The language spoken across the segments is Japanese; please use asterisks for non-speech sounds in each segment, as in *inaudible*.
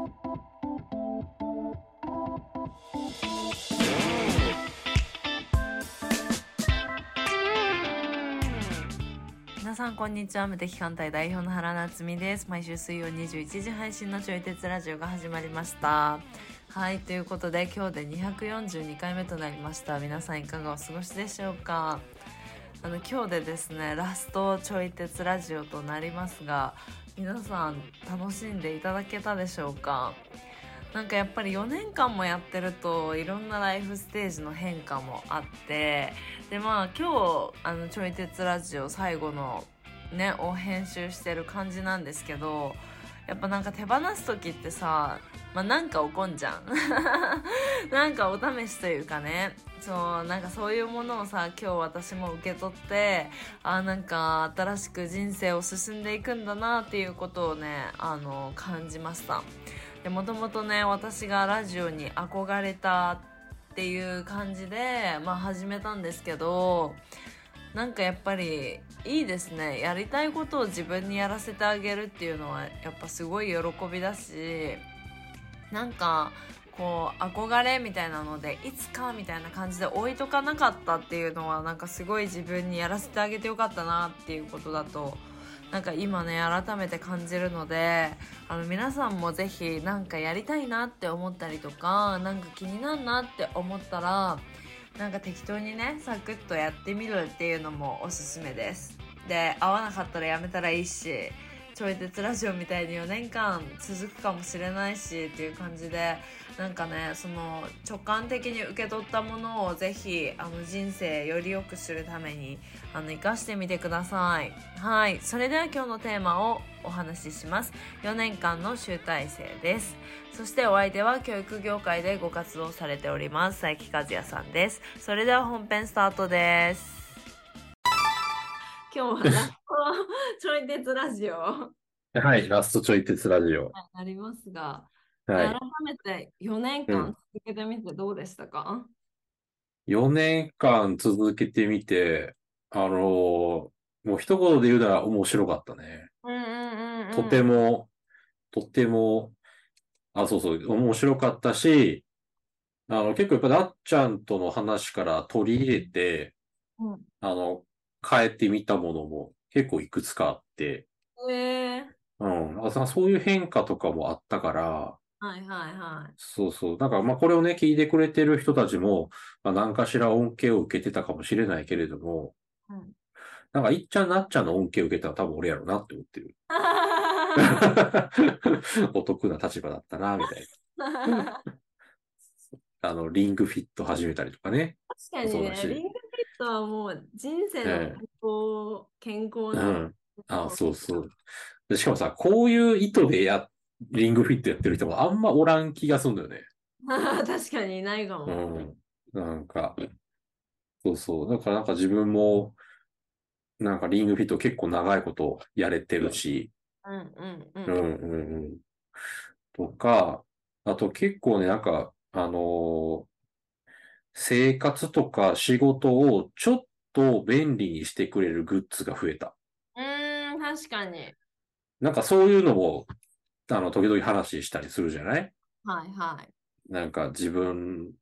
皆さんこんにちは無敵艦隊代表の原夏実です。毎週水曜21時配信のちょい鉄ラジオが始まりました。はいということで今日で242回目となりました。皆さんいかがお過ごしでしょうか？あの今日でですねラストちょい鉄ラジオとなりますが皆さん楽しんでいただけたでしょうか？なんかやっぱり4年間もやってるといろんなライフステージの変化もあってでまあ今日あのちょい鉄ラジオ最後のねを編集してる感じなんですけどやっぱなんか手放す時ってさ、まあ、なんか起こんじゃん。*laughs* なんかお試しというかね。そうなんかそういうものをさ今日私も受け取ってあなんか新しく人生を進んでいくんだなっていうことをねあの感じました。でもともとね私がラジオに憧れたっていう感じで、まあ、始めたんですけどなんかやっぱりいいですね。やりたいことを自分にやらせてあげるっていうのはやっぱすごい喜びだしなんかこう憧れみたいなのでいつかみたいな感じで置いとかなかったっていうのはなんかすごい自分にやらせてあげてよかったなっていうことだとなんか今ね改めて感じるのであの皆さんもぜひなんかやりたいなって思ったりとかなんか気になるなって思ったらなんか適当にねサクッとやってみるっていうのもおすすめです。で合わなかったらやめたらいいしちょい鉄ラジオみたいに4年間続くかもしれないしっていう感じでなんかねその直感的に受け取ったものをぜひあの人生より良くするためにあの生かしてみてください。はい。それでは今日のテーマをお話しします。4年間の集大成です。そしてお相手は教育業界でご活動されております佐伯和也さんです。それでは本編スタートです。今日はラストちょい鉄ラジオ。はい、ラストちょい鉄ラジオ。ありますが、はい。改めて4年間続けてみてどうでしたか、4年間続けてみて、あのーもう一言で言うなら面白かったね。うん、うんうんうん。とても、とても、あ、そうそう、面白かったし、あの、結構やっぱなっちゃんとの話から取り入れて、うん。あの、変えてみたものも結構いくつかあって、えーうん、なんかそういう変化とかもあったから、はいはいはい。そうそう。だから、まあ、これをね、聞いてくれてる人たちも、まあ、何かしら恩恵を受けてたかもしれないけれども、うんなんか、いっちゃんなっちゃんの恩恵を受けたら多分俺やろうなって思ってる。*laughs* お得な立場だったな、みたいな。*laughs* あの、リングフィット始めたりとかね。確かにね、リングフィットはもう人生の健康、健康う。なんあ、そうそう。でしかもさ、こういう意図でや、リングフィットやってる人もあんまおらん気がするんだよね。*laughs* 確かにいないかも。うん。なんか、そうそう。だからなんか自分も、なんかリングフィット結構長いことやれてるし、うんうんう。うんんうんうん。とか、あと結構ね、なんか、あのー生活とか仕事をちょっと便利にしてくれるグッズが増えた。うーん、確かに。なんかそういうのも、あの、時々話したりするじゃない？はいはい。なんか自分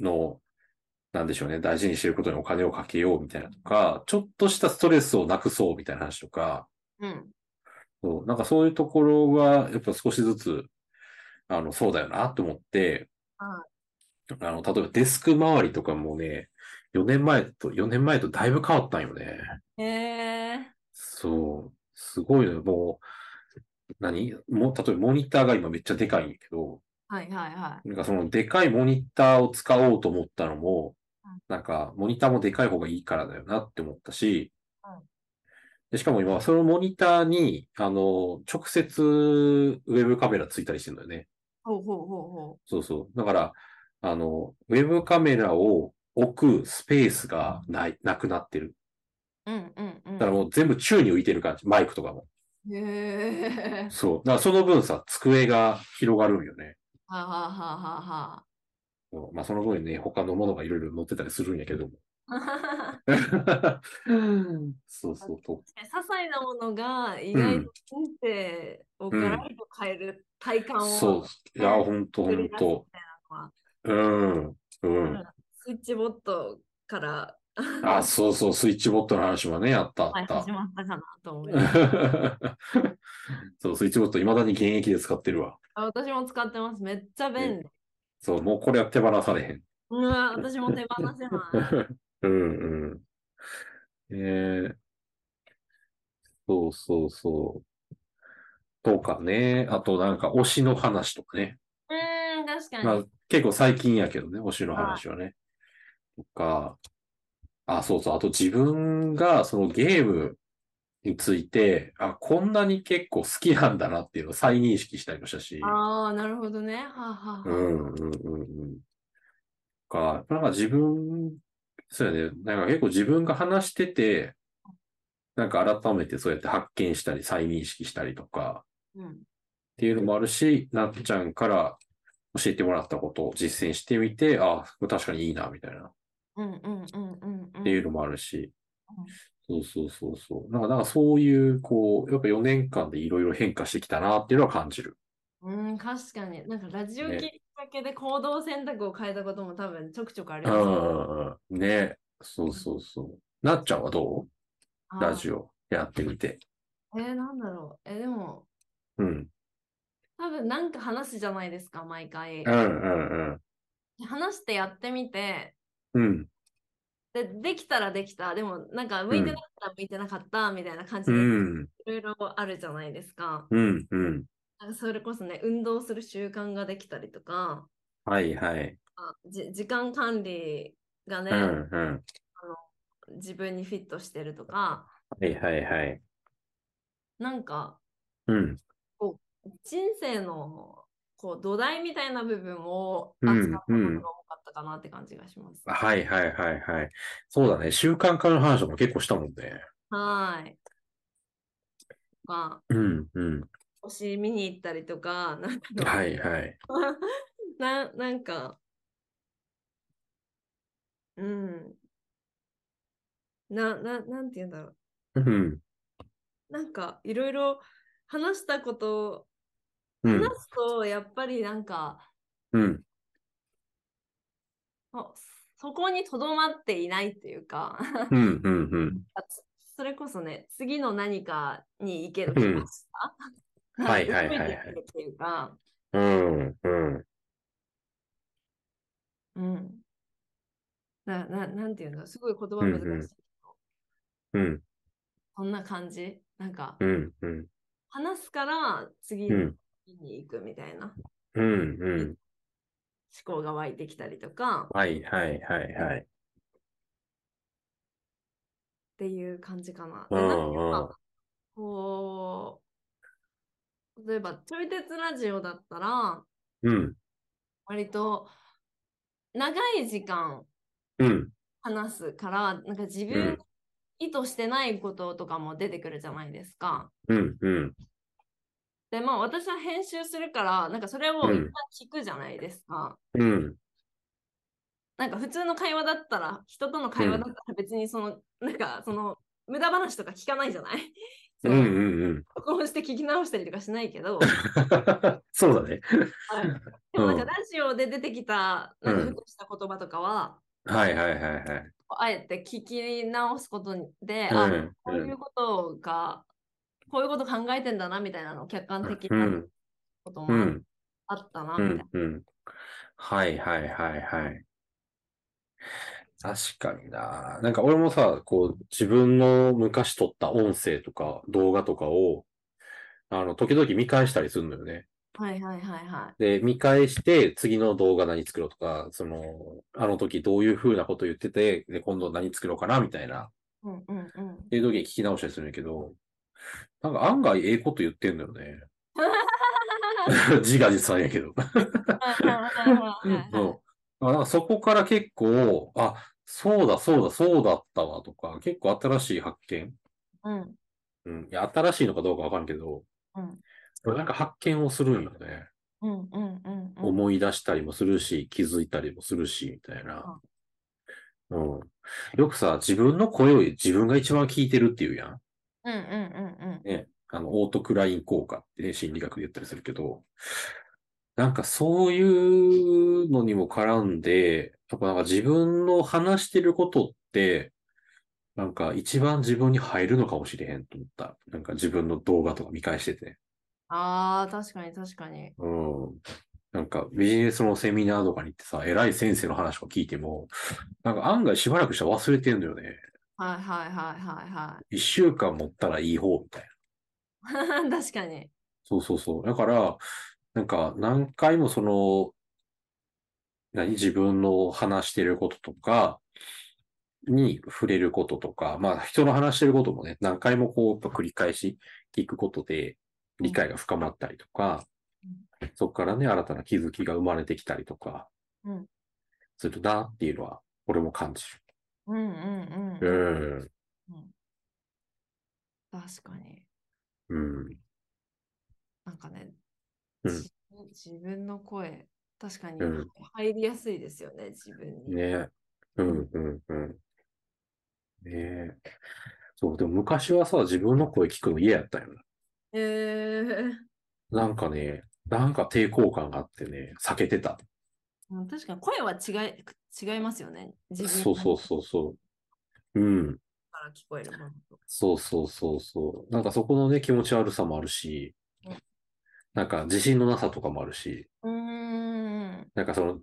の、なんでしょうね、大事にしてることにお金をかけようみたいなとか、ちょっとしたストレスをなくそうみたいな話とか、うん。そうなんかそういうところが、やっぱ少しずつ、あの、そうだよなと思って、はあの、例えばデスク周りとかもね、4年前と、4年前とだいぶ変わったんよね。へえ。そう、すごいのよ。もう、何？もう、例えばモニターが今めっちゃでかいんやけど、はいはいはなんかそのでかいモニターを使おうと思ったのもうん、なんかモニターもでかい方がいいからだよなって思ったしうん、でしかも今そのモニターに、あの、直接ウェブカメラついたりしてるんだよね。い。ほうほうほうほそうそう。だから、あの、ウェブカメラを置くスペースがない、なくなってる。う。うんうんうん。だからもう全部宙に浮いてる感じ。マイクとかも。へえ。そう。だからその分さ、机が広がるんよね。はあはあはあはあまあその分ね、他のものがいろいろ載ってたりするんやけども。*laughs* そうそうと。些細なものが意外と人生をガラリと変える体感をそう。いや、ほんとほんと。うん。うん。スイッチボットからあ、そうそう、スイッチボットの話もね、あったあったはい始。まったかなと思います。*laughs* そう、スイッチボット、未だに現役で使ってるわ。あ私も使ってます。めっちゃ便利。そう、もうこれは手放されへん。うわ、私も手放せない。*laughs* うんうん。えー、そうそうそう。とかね。あとなんか推しの話とかね。うーん、確かに。まあ結構最近やけどね、推しの話はね。とか、あ、そうそう。あと自分がそのゲームについて、あ、こんなに結構好きなんだなっていうのを再認識したりもしたし。ああ、なるほどね。はあ、はあはあ、うんうんうんうん。か、なんか自分、そうやね。なんか結構自分が話してて、なんか改めてそうやって発見したり再認識したりとかうん。っていうのもあるし、なっちゃんから教えてもらったことを実践してみて、あ、確かにいいな、みたいなっうんうんうんうんうん。ていうのもあるしうん、そうそうそうそう。なんか、なんかそういう、こう、やっぱ4年間でいろいろ変化してきたなっていうのは感じる。うん、確かに。なんかラジオねきっかけで行動選択を変えたことも多分ちょくちょくありうますよんうんうん。ね。そうそうそう。なっちゃんはどう？ラジオやってみて。えー、なんだろう。えー、でも、うん。多分なんか話すじゃないですか、毎回う。んうん話してやってみて、うん。うん。で、できたらできた。でも、なんか向いてなかったら向いてなかったみたいな感じうで、いん。ろいろあるじゃないですか。うん。うん。なんかそれこそね、運動する習慣ができたりとか、はいはい。あじ時間管理がね、うんうん。自分にフィットしてるとか、はいはいはい。なんかうん。人生のこう土台みたいな部分をうん扱ったことが多かったかなって感じがします。はいはいはいはい。そうだね。習慣化の話も結構したもんね。はーい。まあ、うんうん。推し見に行ったりとか、なんかはいはい。*laughs* ななんか、うん。な、な、なんて言うんだろう。うん。なんか、いろいろ話したこと、うん話。すと、やっぱりなんか、うん。あそこにとどまっていないっていうか、うんうんうん。*laughs* それこそね、次の何かに行ける気がした。うん *laughs* はいはいはいはいっていうか、うんうん。うん。な、な、なんていうの、すごい言葉難しいけど、うんうんそんな感じ？なんか、うんうん。話すから次うんに行くみたいなうんうん。思考が湧いてきたりとかはいはいはいはい。っていう感じかな。なんかこう、例えば、ちょい鉄ラジオだったら、うん割と長い時間うん話すから、なんか自う分ん意図してないこととかも出てくるじゃないですか。うんうんで、まあ私は編集するから、なんかそれを聞くじゃないですか。うんなんか普通の会話だったら、人との会話だったら別にその、なんかその、無駄話とか聞かないじゃない？*laughs* そのうんうんうん。録音して聞き直したりとかしないけど、*laughs* そうだね。はい、*laughs* でもなんかうんラジオで出てきた、なんかふとした言葉とかは、はいはいはいはい。あえて聞き直すことで、あ、うんこういうことが、こういうこと考えてんだなみたいなのを客観的うなんこともうんあったなうみたいな。んうん。はいはいはいはい。確かにな。なんか俺もさ、こう自分の昔撮った音声とか動画とかを、あの、時々見返したりするのよね。はいはいはいはで、見返して次の動画何作ろうとか、その、あの時どういう風なこと言ってて、で、今度何作ろうかなみたいな、い。うんうんうん。っていう時に聞き直したりするんやけど、なんか案外ええこと言ってんのよね。*laughs* 自画自賛やけど。そう。あなんかそこから結構、あ、そうだ、そうだ、そうだったわとか、結構新しい発見。うんうん。いや、新しいのかどうかわかんけど、うんなんか発見をするんよね。うんうんうんうん。思い出したりもするし、気づいたりもするし、みたいな。うん。よくさ、自分の声を自分が一番聞いてるっていうやん。うんうんうんうん。ね。あの、オートクライン効果ってね、心理学で言ったりするけど、なんかそういうのにも絡んで、やっぱなんか自分の話してることって、なんか一番自分に入るのかもしれへんと思った。なんか自分の動画とか見返してて。ああ、確かに確かに。うん。なんかビジネスのセミナーとかに行ってさ、偉い先生の話を聞いても、なんか案外しばらくしたら忘れてんのよね。はいはいはいはいは一週間持ったらいい方みたいな。い。*laughs* 確かに。そうそうそう。だから、なんか何回もその、何自分の話してることとかに触れることとか、まあ人の話してることもね、何回もこう、やっぱ繰り返し聞くことで理解が深まったりとか、そこからね、新たな気づきが生まれてきたりとかうん、するなっていうのは、俺も感じうんうんる。うん。うん。うん確かに。うん。なんかね、うんじ自分の声、確かにうん入りやすいですよね、自分に。ねうん、うん、うん。ねそう、でも昔はさ、自分の声聞くの嫌やったよな。えーなんかね、なんか抵抗感があってね、避けてた。うん確かに声は違い違いますよね。自分そうそうそうそう。うん。から聞こえるものと。そうそうそうそう。なんかそこのね、気持ち悪さもあるしうん、なんか自信のなさとかもあるし、うーん。なんかその、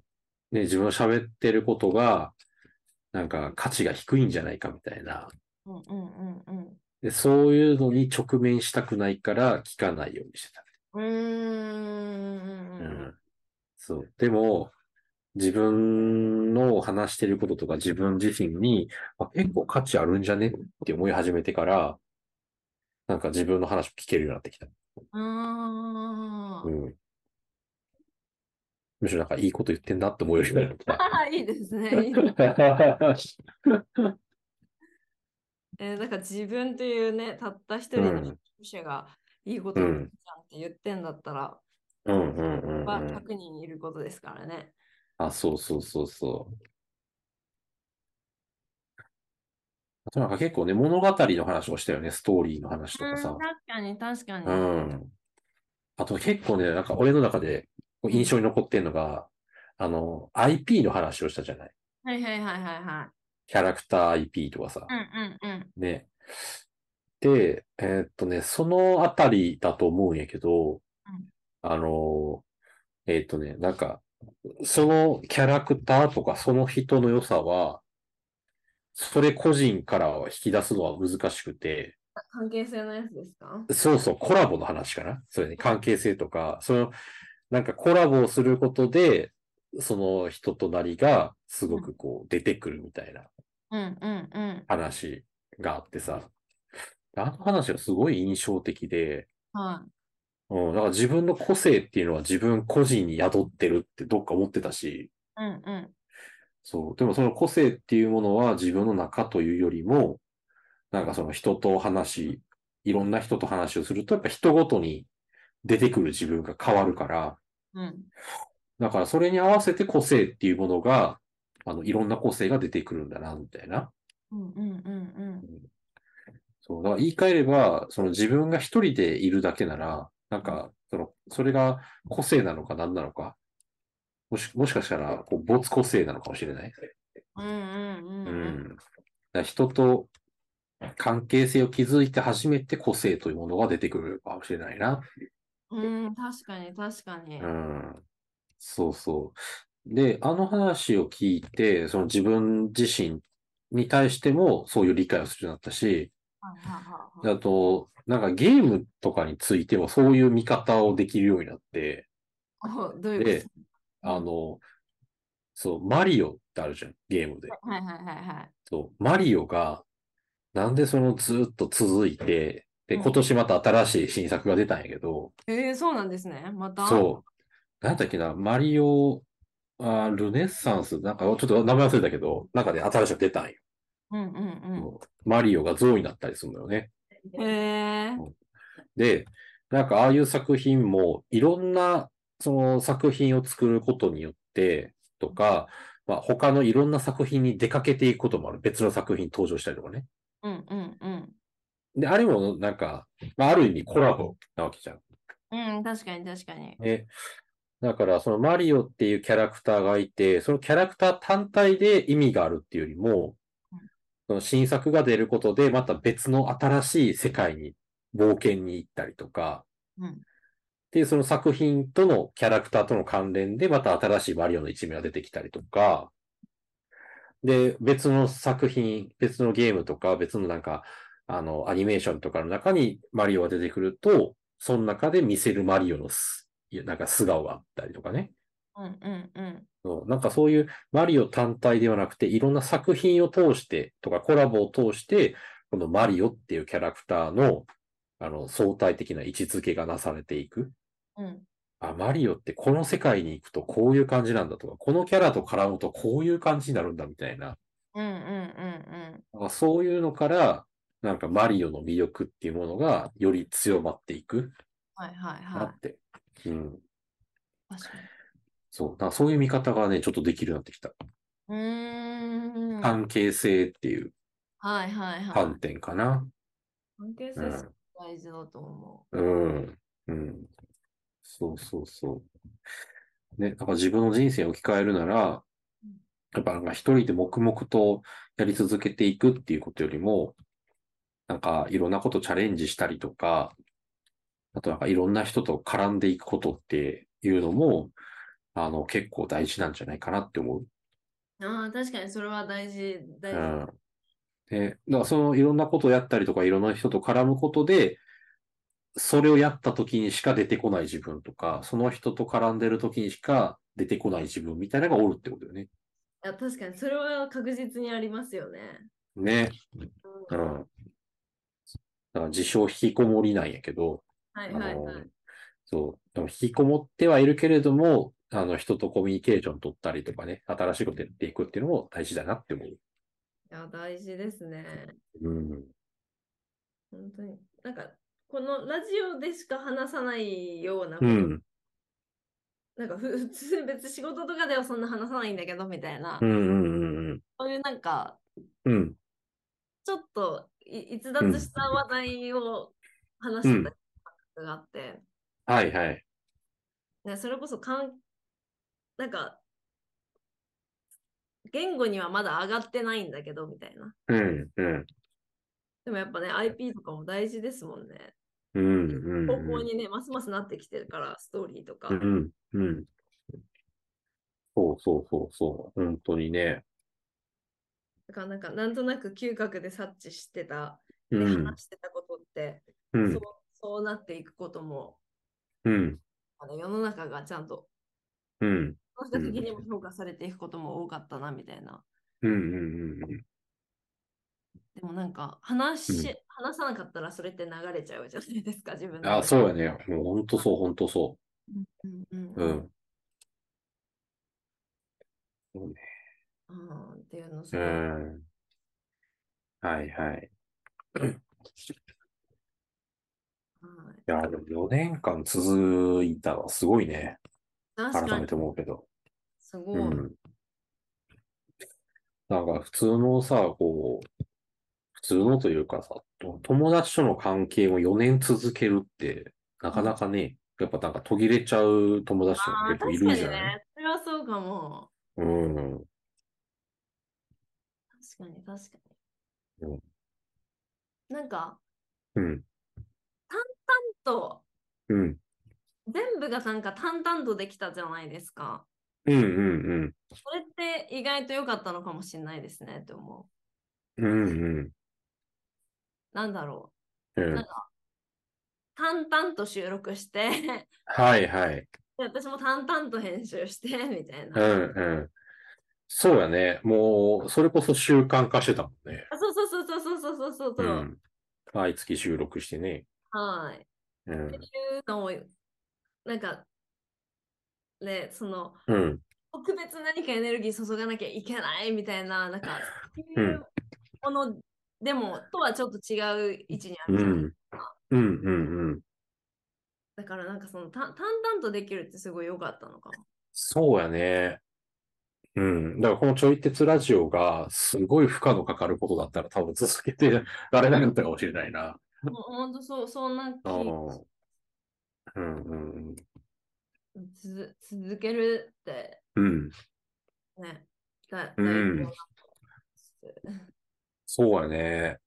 ね、自分の喋ってることが、なんか価値が低いんじゃないかみたいな。うんうんうんうん。で、そういうのに直面したくないから聞かないようにしてた。うーん。うん。そう。でも、自分の話してることとか自分自身に、あ、結構価値あるんじゃねって思い始めてから、なんか自分の話を聞けるようになってきた。うーん。うん。むしろなんかいいこと言ってんだって思うようになる。*laughs* いいですね。いいです *laughs* えー、だから自分というね、たった一人のうん者がいいこと言ってんって言ってんだったら、うんうんうん。100人いることですからね。あ、そうそうそうそう。あとなんか結構ね、物語の話をしたよね、ストーリーの話とかさうん、。確かに確かに。うん。あと結構ね、なんか俺の中で印象に残ってんのが、あの、IP の話をしたじゃない？はいはいはいはいはい。キャラクター IP とかさ。うんうんうん。ね。で、えーっとね、そのあたりだと思うんやけど、うんあの、えーっとね、なんか、そのキャラクターとかその人の良さは、それ個人からは引き出すのは難しくて、関係性のやつですか？そうそう、コラボの話かな？それね、関係性とか、その、なんかコラボをすることで、その人となりがすごくこう出てくるみたいな。うんうんうん。話があってさ、あの話がすごい印象的で、はうん、だから自分の個性っていうのは自分個人に宿ってるってどっか思ってたし、い。うんうん。そう。でもその個性っていうものは自分の中というよりも、なんかその人と話、いろんな人と話をすると、やっぱ人ごとに出てくる自分が変わるから、うん。だからそれに合わせて個性っていうものが、あの、いろんな個性が出てくるんだな、みたいな。うんうんうんそう。だから言い換えれば、その自分が一人でいるだけなら、なんか、その、それが個性なのか何なのか。もし、もしかしたら、こう、没個性なのかもしれない。うん。うんうんうん。だ人と関係性を築いて初めて個性というものが出てくるかもしれないな。うん、確かに確かに。うん。そうそう。で、あの話を聞いて、その自分自身に対してもそういう理解をするようになったし、あと、なんかゲームとかについてもそういう見方をできるようになって、お *laughs* どういうでこあの、そう、マリオってあるじゃん、ゲームで。とはいはいはいはい。そう、マリオが、なんでそのずっと続いて、で、うん今年また新しい新作が出たんやけど、えー、そうなんですね。また？そう、なんだっけな、マリオ、あールネッサンス、なんかちょっと名前忘れたけど、なんかで新しいの出たんよ。う。うんうんマリオが象になったりするのよね。うん。へえ。で、なんかああいう作品もいろんなその作品を作ることによってとか、まあ他のいろんな作品に出かけていくこともある。別の作品登場したりとかね。うんうんうん。で、あれもなんか、まあある意味コラボなわけじゃん。うん、確かに確かに。ね。だから、そのマリオっていうキャラクターがいて、そのキャラクター単体で意味があるっていうよりもうん、その新作が出ることで、また別の新しい世界に冒険に行ったりとか、うん。で、その作品とのキャラクターとの関連で、また新しいマリオの一面が出てきたりとか、で、別の作品、別のゲームとか、別のなんか、あの、アニメーションとかの中にマリオが出てくると、その中で見せるマリオのなんか素顔があったりとかね。うんうんうん。そうなんかそういうマリオ単体ではなくて、いろんな作品を通してとかコラボを通して、このマリオっていうキャラクターの、あの、相対的な位置づけがなされていく。うん。あ、マリオってこの世界に行くとこういう感じなんだとか、このキャラと絡むとこういう感じになるんだみたいな。うんうんうんなんかそういうのから、なんかマリオの魅力っていうものがより強まっていくはいはいはなって。うん。い。確かに。そう。だからそういう見方がね、ちょっとできるようになってきた。うーん。関係性っていうはいはいはい。観点かな。関係性うん大事だと思うん。うん。そうそうそう。ね、だから自分の人生を置き換えるならうん、やっぱなんか一人で黙々とやり続けていくっていうことよりも、なんかいろんなことチャレンジしたりとか、あとなんかいろんな人と絡んでいくことっていうのも、あの結構大事なんじゃないかなって思う。う。ああ、確かにそれは大事、大事。うん。で、だからそのいろんなことをやったりとかいろんな人と絡むことで、それをやった時にしか出てこない自分とか、その人と絡んでる時にしか出てこない自分みたいなのがおるってことよね。いや、確かにそれは確実にありますよね。ね。ううんん。だから自称引きこもりなんやけど、はいはいはい。そう、でも引きこもってはいるけれども、あの人とコミュニケーション取ったりとかね、新しいことやっていくっていうのも大事だなって思う。いや、大事ですね。うん。本当に。なんか、このラジオでしか話さないようなうん。なんかふ普通 *laughs* 別に仕事とかではそんな話さないんだけどみたいな、うんうんうんそういうなんか、うん。うん。ちょっとい逸脱した話題を話してたがあって、はいはい。ね、それこそかん、なんか、言語にはまだ上がってないんだけどみたいな。うんうん。でもやっぱね、IP とかも大事ですもんね。うんうん方うん。向にね、ますますなってきてるから、ストーリーとか。うん、うん。そうそうそうそう。本当にね。だからなんか、なんとなく嗅覚で察知してた、でうん、話してたことって、うんそう、そうなっていくことも、うん、あの世の中がちゃんと、うん、その人的にも評価されていくことも多かったな、みたいな。うん、うん、うん。でもなんか、話し、うん話さなかったらそれって流れちゃうじゃないですか、自分のあ、中そうやね。もう本当そう、本当そうんうんう。うん。うんっていうのすうごいん。はいはい。*coughs* はいいや、でも4年間続いたのはすごいね。改めて思うけど。すごい。うん。なんか普通のさ、こう、普通のというかさ、と友達との関係を4年続けるって、なかなかね、やっぱなんか途切れちゃう友達とか結構いるじゃないね。それはそうかも。うん。確かに、確かうんに。なんか、うん。と、うん。全部がなんか淡々とできたじゃないですか。うんうんそれって意外と良かったのかもしれないですねって思うん。うんうん。う。なんだろう。うんなんか、淡々と収録して、はいはい。で私も淡々と編集して、みたいな。うんうん。そうやね。もう、それこそ習慣化してたもんね。あそうそうそうそうそうそうそうそう。うん。毎月収録してね。はい。うんって。いうのを、なんか、ね、その、うん。特別何かエネルギー注がなきゃいけないみたいな、なんか、そうものでも、とはちょっと違う位置にあうるじゃないん。うんうんうん。だからなんかそのた淡々とできるってすごい良かったのかも。そうやね。うん。だからこのちょい鉄ラジオがすごい負荷のかかることだったら多分続けてられなかったかもしれないな。ほほんとそう、そんな気うん。うんうんつ続けるってうん。ね、だうんそうやね。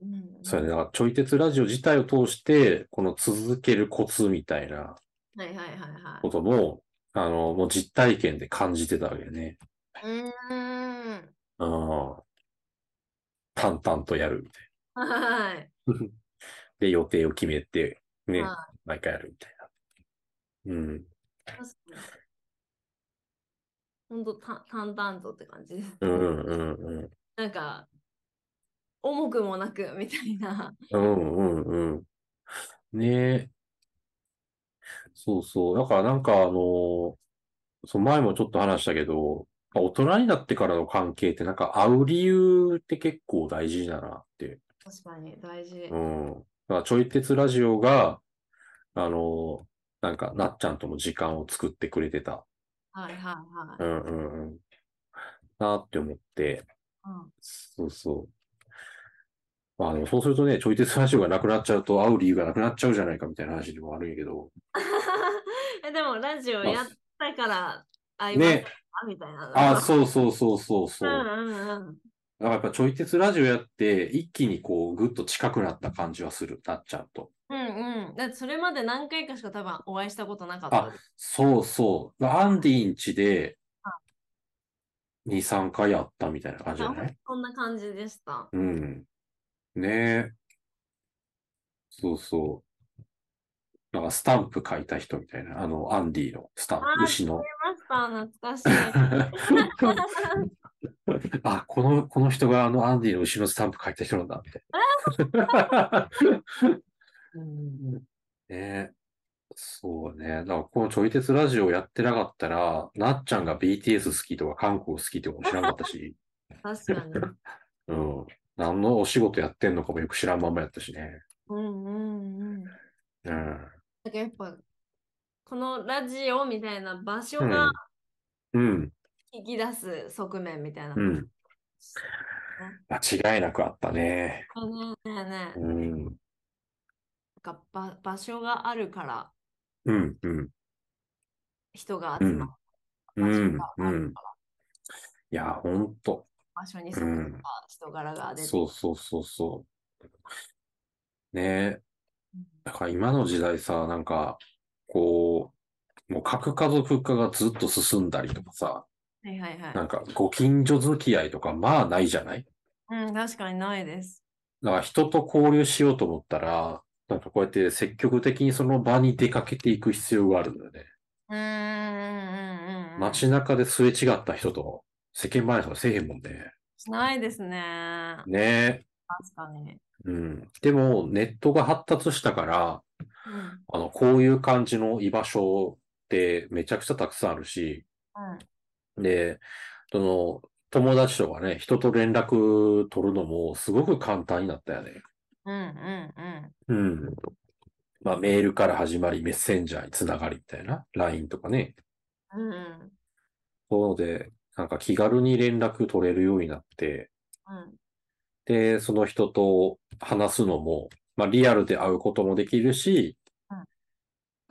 うんそうやね。だからちょい鉄ラジオ自体を通して、この続けるコツみたいなはいはいはいはことも、あの、もう実体験で感じてたわけね。い。うーん。うん。淡々とやるみたいはい。な。*laughs* で、予定を決めて、ね、は毎回やるみたいな。うん。い。確かに。ほんと、た淡々とって感じです。うんうんうん。なんか、重くもなくみたいな。うんうんうん。ねえ。そうそう。だからなんかあの、そう前もちょっと話したけど、大人になってからの関係ってなんか会う理由って結構大事だなって。確かに、大事。うん。だからちょい鉄ラジオが、あの、なんかなっちゃんとの時間を作ってくれてた。はいはいはうんうんうん。なって思って。い。うんそうそう。まあでもそうするとね、ちょい鉄ラジオがなくなっちゃうと会う理由がなくなっちゃうじゃないかみたいな話でもあるんやけど。*laughs* えでも、ラジオやったから会いねますかみたいな。あ、そうそうそうそうそう。うんだかうんうん。らやっぱちょい鉄ラジオやって、一気にこう、ぐっと近くなった感じはする、なっちゃんと。うんうん。だってそれまで何回かしか多分お会いしたことなかったです。そうそう。アンディんちであ、2、3回やったみたいな感じじゃあない？そんな感じでした。うん。ねえ。そうそう。なんかスタンプ書いた人みたいな。あの、アンディのスタンあプ、牛の。マスター懐かしい。*laughs* あ、この、この人があのアンディの牛のスタンプ書いた人なんだ、みたいな。*laughs* ねえ。そうね。だからこのちょい鉄ラジオやってなかったら、なっちゃんが BTS 好きとか韓国好きってことも知らなかったし、*laughs* 確かに。うん。何のお仕事やってんのかもよく知らんまんまやったしね。うんうんうん。うん。なんかやっぱ、このラジオみたいな場所うんがうん。引き出す側面みたいな。ねうん。間違いなくあったね。えねえねえ。うん。なんかば場所があるからうん。うん。人が集まる。うん。場所うん。があるからいや、ほんと。場所に人柄が出てそうそうそうそう。ねえ。うんだから今の時代さ、なんか、こう、もう核家族化がずっと進んだりとかさ、はいはいはい。なんかご近所付き合いとかまあないじゃない？うん、確かにないです。だから人と交流しようと思ったら、なんかこうやって積極的にその場に出かけていく必要があるんだよね。うーんうんうんうん。街中ですれ違った人と世間話とかせえへんもんね。ないですね。ねえ。確かに。うん。でもネットが発達したから、うん。あの、こういう感じの居場所ってめちゃくちゃたくさんあるし、うん。で、その、友達とかね、人と連絡取るのもすごく簡単になったよね。うんうんうん。まあ、メールから始まり、メッセンジャーにつながりみたいな、LINE とかね。うん。うんそうので、なんか気軽に連絡取れるようになって、うん。で、その人と話すのも、まあ、リアルで会うこともできるし、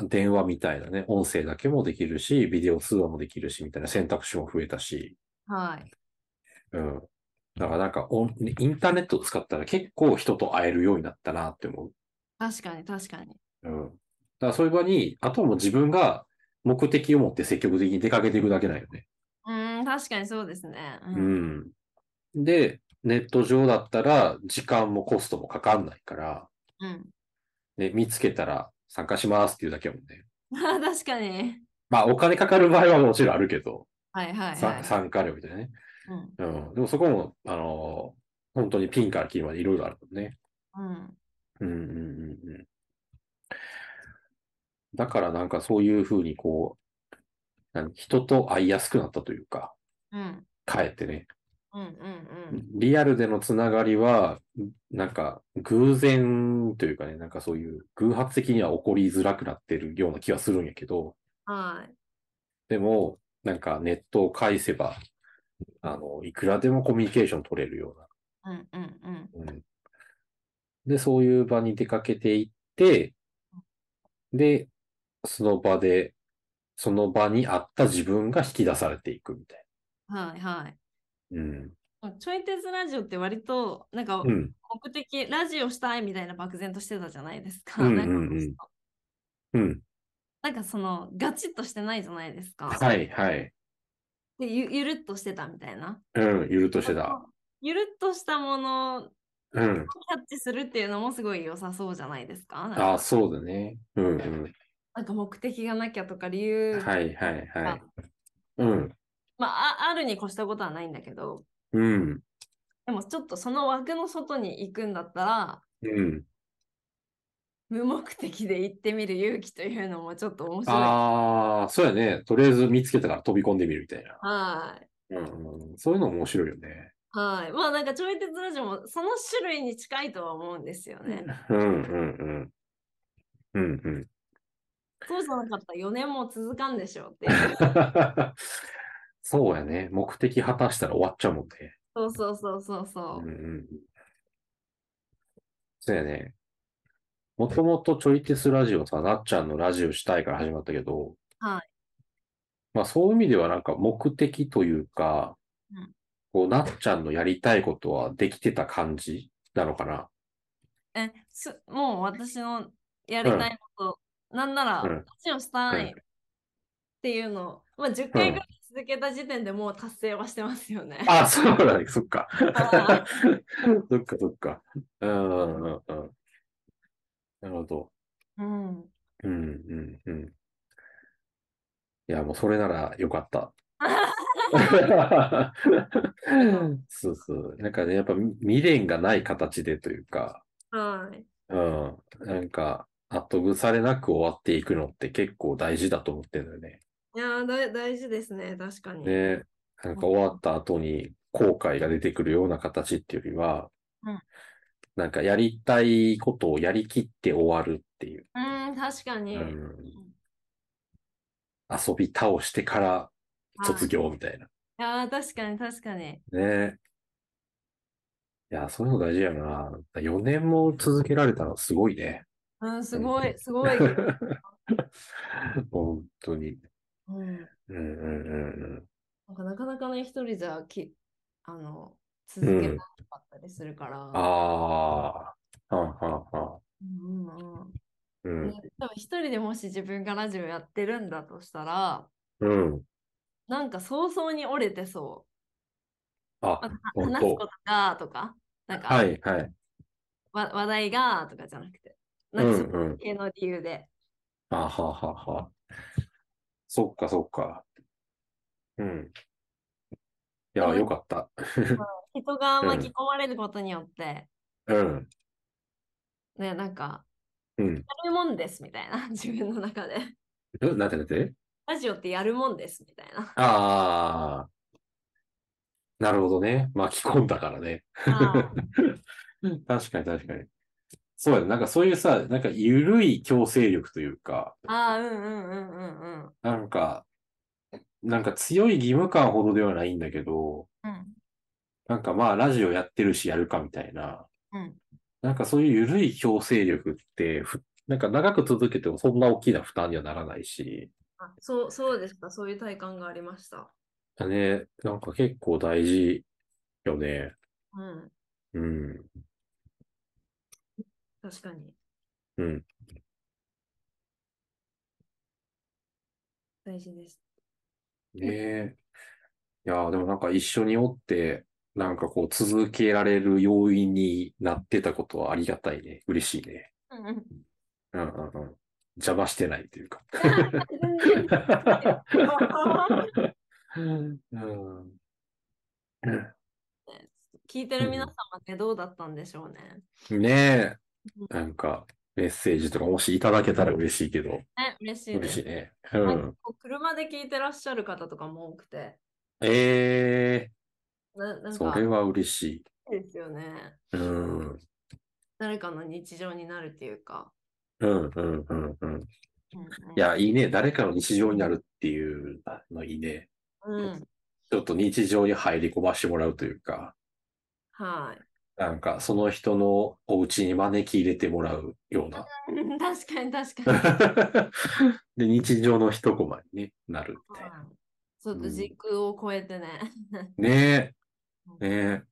電話みたいなね、音声だけもできるし、ビデオ通話もできるし、みたいな選択肢も増えたし、はい。うん。だからなんかオン、インターネットを使ったら結構人と会えるようになったなって思う。確かに確かに。うん。だからそういう場に、あとはもう自分が目的を持って積極的に出かけていくだけなんよね。うーん、確かにそうですね。う。うんん。で、ネット上だったら時間もコストもかかんないから、うん。ね、見つけたら参加しますっていうだけやもんね。*laughs* 確かに。まあお金かかる場合はもちろんあるけど、はいはいさはい。参加料みたいなね。うん。うん。でもそこも、あのー本当にピンからキリまでいろいろあるもんね。うん。うんうんうんうん。だからなんかそういうふうにこう、何人と会いやすくなったというか、うん。かえってね。うんうんうん。リアルでのつながりは、なんか偶然というかね、なんかそういう偶発的には起こりづらくなってるような気はするんやけど、はい。でも、なんかネットを介せば、あの、いくらでもコミュニケーション取れるようんうんうん。うな。うん。で、そういう場に出かけていって、で、その場で、その場にあった自分が引き出されていくみたいはいはい。な。うん。ちょい鉄ラジオって割と、なんかうん。目的、ラジオしたいみたいな漠然としてたじゃないですか。うんなんかうんうんうん。なんかその、ガチッとしてないじゃないですか。はい、はい。でゆゆるっとしてたみたいな。うん、ゆるっとしてた。ゆるっとしたものをうん。キャッチするっていうのもすごい良さそうじゃないですか。かあ、そうだね。うん、うん。なんか目的がなきゃとか理由が、はい、はい、はい。うん、まあ、ああるに越したことはないんだけど、うん、でもちょっとその枠の外に行くんだったら、うん。無目的で行ってみる勇気というのもちょっと面白い。ああ、そうやね。とりあえず見つけたから飛び込んでみるみたいな。はい。うんうん、そういうの面白いよね。はい。まあなんかちょい鉄ラジオもその種類に近いとは思うんですよね。うん、うん、うん。うん、うん。そうじゃなかったら4年も続かんでしょうっていう。*laughs* そうやね。目的果たしたら終わっちゃうもんね。そうそうそうそうそうう。んうん。そうやね。もともとちょい鉄ラジオさ、なっちゃんのラジオしたいから始まったけど、はい。まあそういう意味ではなんか目的というか、うんこう、なっちゃんのやりたいことはできてた感じなのかな。え、すもう私のやりたいこと、なんなら、うんラジオしたいっていうのを、まあ10回ぐらい続けた時点でもう達成はしてますよね。あ、そうだね。そっか。はそっかそっか。うんうんうん。なるほど。うん。うんうんうん。いや、もうそれならよかった。*laughs* そうそう。なんかね、やっぱ未練がない形でというか、はい。うん。なんか、後腐れなく終わっていくのって結構大事だと思ってるんだよね。いやーだ大事ですね、確かに。ね。なんか終わった後に後悔が出てくるような形っていうよりは、うんなんかやりたいことをやりきって終わるっていう。うん、確かに。うん遊び倒してから卒業みたいな。いやー確かに確かに。ねいや、そういうの大事やな。4年も続けられたのすごいね。うん、すごい、すごい。*laughs* 本当に。うん。うんうんうんなんかなかなかね、一人じゃき、あの、続けなかったりするから。うん。ああ。はあはあはあ。うんうんうん。うん。ね多分一人でもし自分がラジオやってるんだとしたら、うん。なんか早々に折れてそう。あ、話すことがとか、なんか、はいはい。わ話題がとかじゃなくて、うなんんかそうんの。系の理由で。あははは。そっかそっか。うん。いや、よかった。人が巻き込まれることによって、うん。ね、なんか、うん。やるもんですみたいな、*laughs* 自分の中で。えなんてなんて？ラジオってやるもんですみたいな。ああ。なるほどね。巻き込んだからね。あ確かに確かに。そうやね。なんかそういうさ、なんか緩い強制力というか、あー、うんうんうんうんうん。なんか、なんか強い義務感ほどではないんだけど、うんなんかまあラジオやってるしやるかみたいな、うんなんかそういう緩い強制力ってふ、なんか長く続けてもそんな大きな負担にはならないし、あそう、そうですか。そういう体感がありました。ね、なんか結構大事よね。うん。うん、確かに。うん。大事です。ねえ。いやー、でもなんか一緒におって、なんかこう続けられる要因になってたことはありがたいね。嬉しいね。うんうん。うんうんうん。邪魔してないというか。全 *laughs* 然うん。聞いてる皆様ってどうだったんでしょうね。ねえ。なんかメッセージとかもしいただけたら嬉しいけど、ね、嬉しいです。嬉しいね。うなん車で聞いてらっしゃる方とかも多くて、えななんえ、そか、いれは嬉しいですよね。い。うん。誰かの日常になるっていうか。うんうんうんうん。うんうんいや、いいね。誰かの日常になるっていうのいいね。うん。ちょっと日常に入り込ましてもらうというか、はい。なんかその人のお家に招き入れてもらうような。うん確かに確かに。*laughs* で、日常の一コマに、ね、なるみたいな。はいちょっと時空を超えてね。ねえ、ね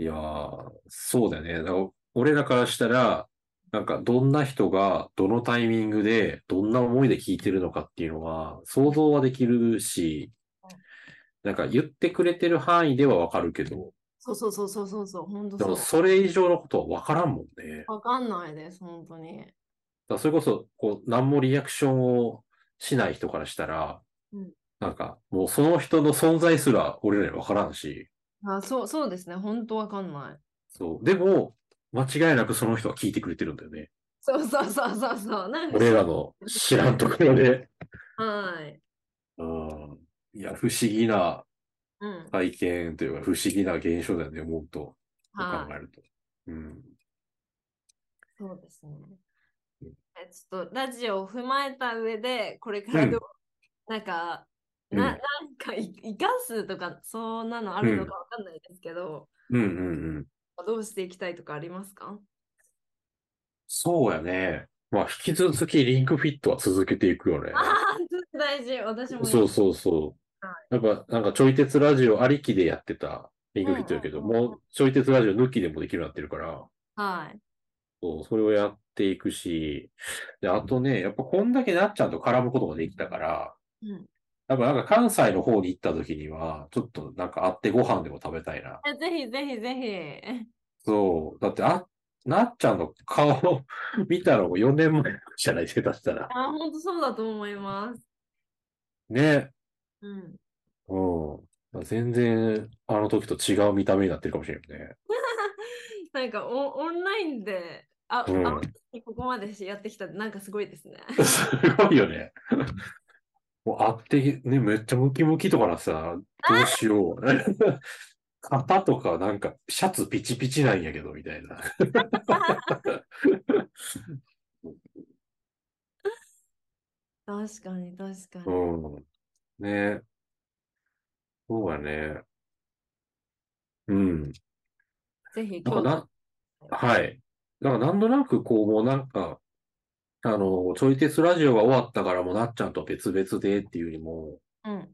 え。いやー、そうだよね。だから俺らからしたら、なんかどんな人がどのタイミングでどんな思いで聞いてるのかっていうのは想像はできるし、なんか言ってくれてる範囲ではわかるけど、そうそうそうそうそうそう、本当でもそう。それ以上のことはわからんもんね。わかんないです、本当に。だそれこそ、こう、何もリアクションをしない人からしたら、うんなんか、もうその人の存在すら俺らにわからんし、あ、そう、そうですね、本当わかんない。そう。でも、間違いなくその人は聞いてくれてるんだよね。そうそうそうそうそう。なんか俺らの知らんところで。はい。うん。いや、不思議なうん。体験というか、不思議な現象だよね、思うと、はい。考えると。うん。そうですねちょっとラジオを踏まえた上で、これからどう、なんか、うんな、なんかい生かすとか、そんなのあるのかわかんないですけど、うんうんうん。どうしていきたいとかありますか？そうやね。まあ、引き続きリンクフィットは続けていくよね。ああ、大事。私もそうそうそう。はやっぱ、なんかちょい鉄ラジオありきでやってたリンクフィットやけど、もうちょい鉄ラジオ抜きでもできるようになってるから、はい。そう、それをやっていくし、で、あとね、やっぱこんだけなっちゃんと絡むことができたから、うんやっぱなんか関西の方に行った時には、ちょっとなんか会ってご飯でも食べたいな。えぜひぜひぜひ。そう。だって、あ、なっちゃんの顔見たのも4年前じゃない、下手したら。あ、本当そうだと思います。ね。うん。うん。全然、あの時と違う見た目になってるかもしれないね。*laughs* なんかオオンラインで、あ、うんあここまでやってきたなんかすごいですね。*laughs* すごいよね。*laughs* もう会って、ね、めっちゃムキムキとかなさ、どうしよう。肩とかなんかシャツピチピチなんやけど、みたいな。確かに確かに。うん。ね。そうやね。うん。ぜひなんか今日な、はい。だからなんとなくこう、もうなんか、あの、ちょい鉄ラジオが終わったからもうなっちゃんと別々でっていうよりも、うん。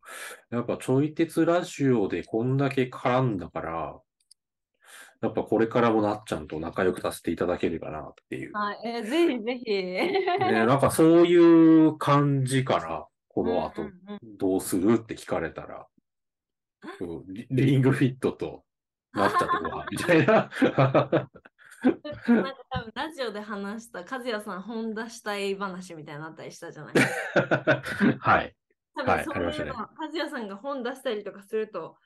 やっぱちょい鉄ラジオでこんだけ絡んだから、やっぱこれからもなっちゃんと仲良くさせていただければなっていう。はい、えーぜひぜひ。ね、なんかそういう感じかな。この後どうする？って聞かれたら。うんリリングフィットとなっちゃんとご飯 *laughs* みたいな。なんか多分ラジオで話した和也さん本出したい話みたいになったりしたじゃないですか。*laughs* はい。多はい分そういうの、和也さんが本出したりとかすると、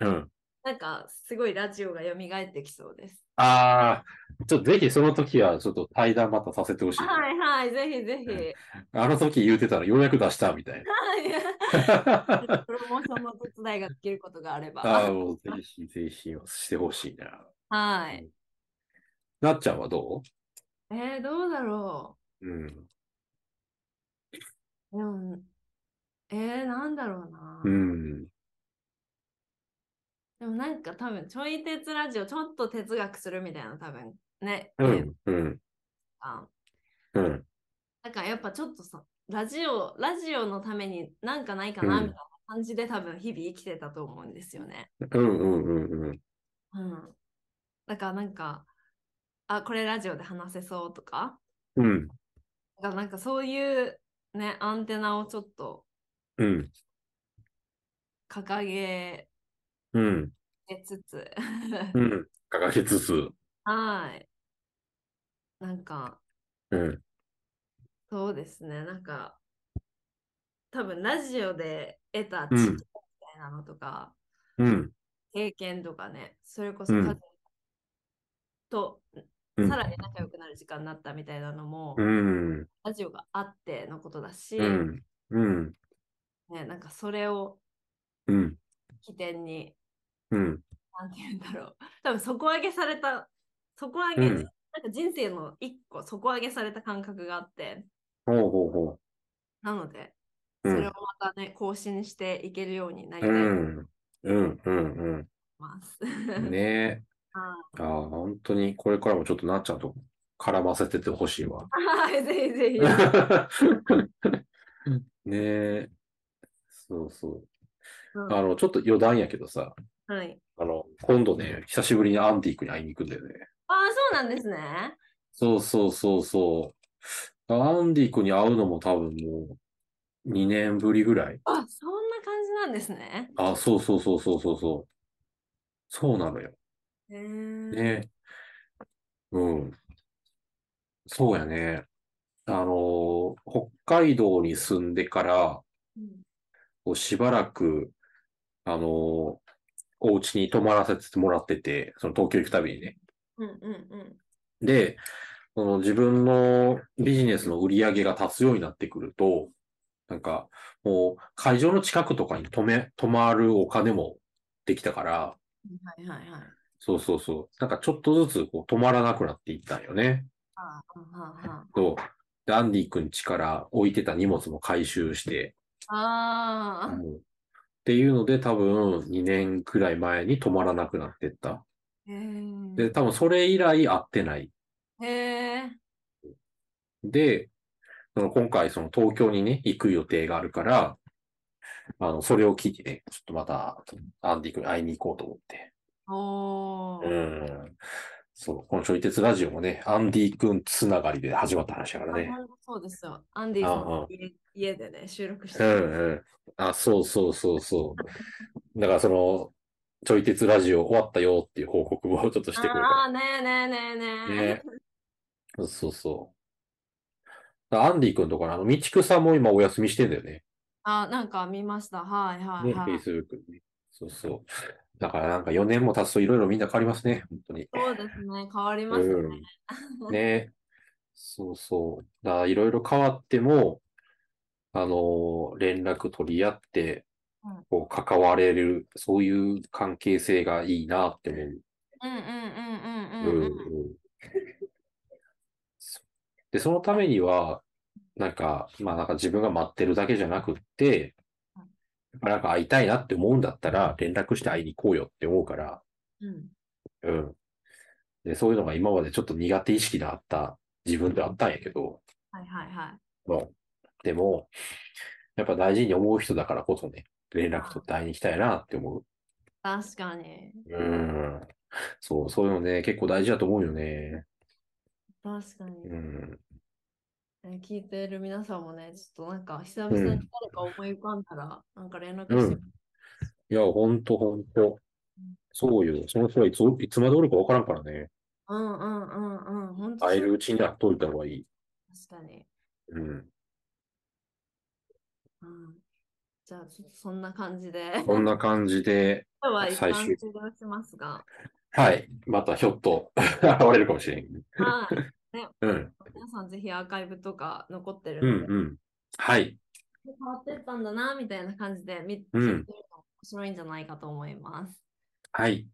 うん。なんかすごいラジオが蘇ってきそうです。ああ、ちょっとぜひその時はちょっと対談またさせてほしい。はいはい、ぜひぜひ。あの時言うてたらようやく出したみたいはいな。プロモーションの手伝いができることがあれば。ああ、もうぜひぜひしてほしいな。はい。なっちゃんはどえー、どうだろううん。う。でも、えー、なんだろうな。うん。でもなんか多分、ちょい鉄ラジオ、ちょっと哲学するみたいな多分ね。うん。うん。マうん。だからやっぱちょっとさ、ラジオ、ラジオのためになんかないかなうんみたいな感じで多分日々生きてたと思うんですよね。うん。うん。うん。うん。だからなんか、あ、これラジオで話せそうとか、うん。だからなんかそういうね、アンテナをちょっとうん。掲げうん。つつ、うん。*laughs* 掲げつつ。はい。なんか、うん。そうですね、なんか、多分ラジオで得た知うん識みたいなのとか、うん。経験とかね、それこそうん家族とうんさらに仲良くなる時間になったみたいなのも、うん。ラジオがあってのことだし、うん。うん。ね、なんかそれをうん。起点に、うん。なんて言うんだろう、多分底上げされた、底上げ、うんなんか人生の一個底上げされた感覚があって、ほうほうほなので、うんそれをまたね、更新していけるようになりうたいと思いん。うん、うん、ます。うん。ね *laughs* え。はああ、本当に、これからもちょっとなっちゃんと絡ませててほしいわ。*laughs* い、ぜひぜひ。*laughs* ねえ。そうそう。うんあの、ちょっと余談やけどさ、はい。あの、今度ね、久しぶりにアンディークに会いに行くんだよね。ああ、そうなんですね。そうそうそうそう。アンディークに会うのも多分もう2年ぶりぐらい。あ、そんな感じなんですね。あ、そうそうそうそうそうそう。そうなのよ。へえ。ね。うん。そうやね。あの、北海道に住んでから、うんこうしばらく、あの、お家に泊まらせてもらってて、その東京行くたびにね。うんうんうん。で、その自分のビジネスの売り上げが立つようになってくると、なんか、もう会場の近くとかに泊め、泊まるお金もできたから、はいはいはい。そうそうそう。なんかちょっとずつこう止まらなくなっていったんよね。ああ、はそう。で、アンディ君家から置いてた荷物も回収して、あ、あっていうので多分2年くらい前に止まらなくなってった。で、多分それ以来会ってない。で、その今回その東京にね、行く予定があるから、あの、それを聞いてね、ちょっとまた、アンディ君に会いに行こうと思って。おうー。ん。そう、このちょい鉄ラジオもね、アンディ君つながりで始まった話だからね。あそうですよ。アンディさんの家家でね、収録しうてる。んうん。あ、そうそうそうそう。だからその、ちょい鉄ラジオ終わったよっていう報告をちょっとしてくれああ、ねえねえねえねた。え。ね。そうそう。アンディ君とかのあの、道草も今お休みしてんだよね。あ、なんか見ました。はいはいね、はい。Facebook にね。そうそう。だからなんか4年も経つといろいろみんな変わりますね。本当に。そうですね。変わりますね。うん。ね。そうそう。だいろいろ変わっても、あのー連絡取り合ってうん、こう関われる、そういう関係性がいいなって思う。うんうんうんうんううんんうん。うんで、そのためには、なんか、まあなんか自分が待ってるだけじゃなくって、なんか会いたいなって思うんだったら連絡して会いに行こうよって思うから、うんうん。で、そういうのが今までちょっと苦手意識があった自分ではあったんやけど、はいはいはい。まあ、でも、やっぱ大事に思う人だからこそね、連絡取って会いに行きたいなって思う。確かに。うん。そう、そういうのね、結構大事だと思うよね。確かに。うん。え聞いてる皆さんもね、ちょっとなんか久々に誰か思い浮かんだら、なんか連絡してうん。いや、ほんとほんと。そうよ。その人はいつ、いつまでおるかわからんからね。うんうんうんうん。本当会えるうちに会っといた方がいい。確かに。うん。うん。じゃあ、そんな感じで、こんな感じで、今日は一旦最終終了しますが、はい。またひょっと *laughs* 現れるかもしれん。はい。ね、うん。皆さんぜひアーカイブとか残ってるので、うんうん。はい。変わってったんだな、みたいな感じで見てるの面白いんじゃないかと思います。はい。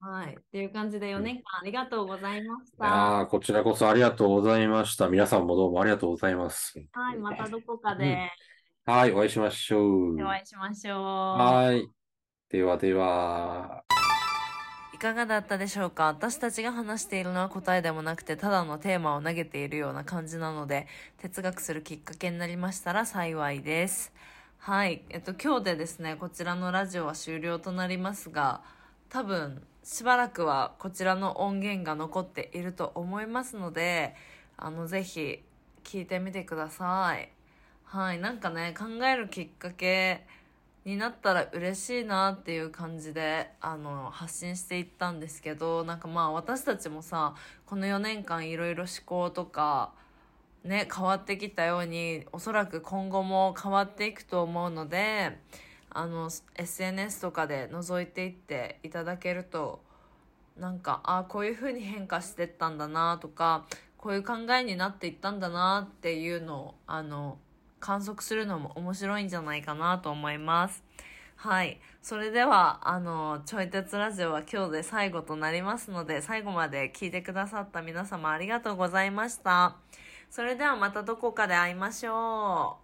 はい。っていう感じで4年間ありがとうございましいた。やーこちらこそありがとうございました。皆さんもどうもありがとうございます。はい。またどこかではい、お会いしましょう。お会いしましょう。はい。ではでは。いかがだったでしょうか？私たちが話しているのは答えでもなくてただのテーマを投げているような感じなので哲学するきっかけになりましたら幸いです。はい。えっと今日でですねこちらのラジオは終了となりますが多分しばらくはこちらの音源が残っていると思いますのであのぜひ聞いてみてください。はい。なんかね考えるきっかけになったら嬉しいなっていう感じであの発信していったんですけどなんかまあ私たちもさこの4年間いろいろ思考とかね変わってきたようにおそらく今後も変わっていくと思うのであの SNS とかで覗いていっていただけるとなんかああこういう風に変化してったんだなとかこういう考えになっていったんだなっていうのをあの観測するのも面白いんじゃないかなと思います。はい。それでは、あの、ちょい鉄ラジオは今日で最後となりますので、最後まで聞いてくださった皆様ありがとうございました。それではまたどこかで会いましょう。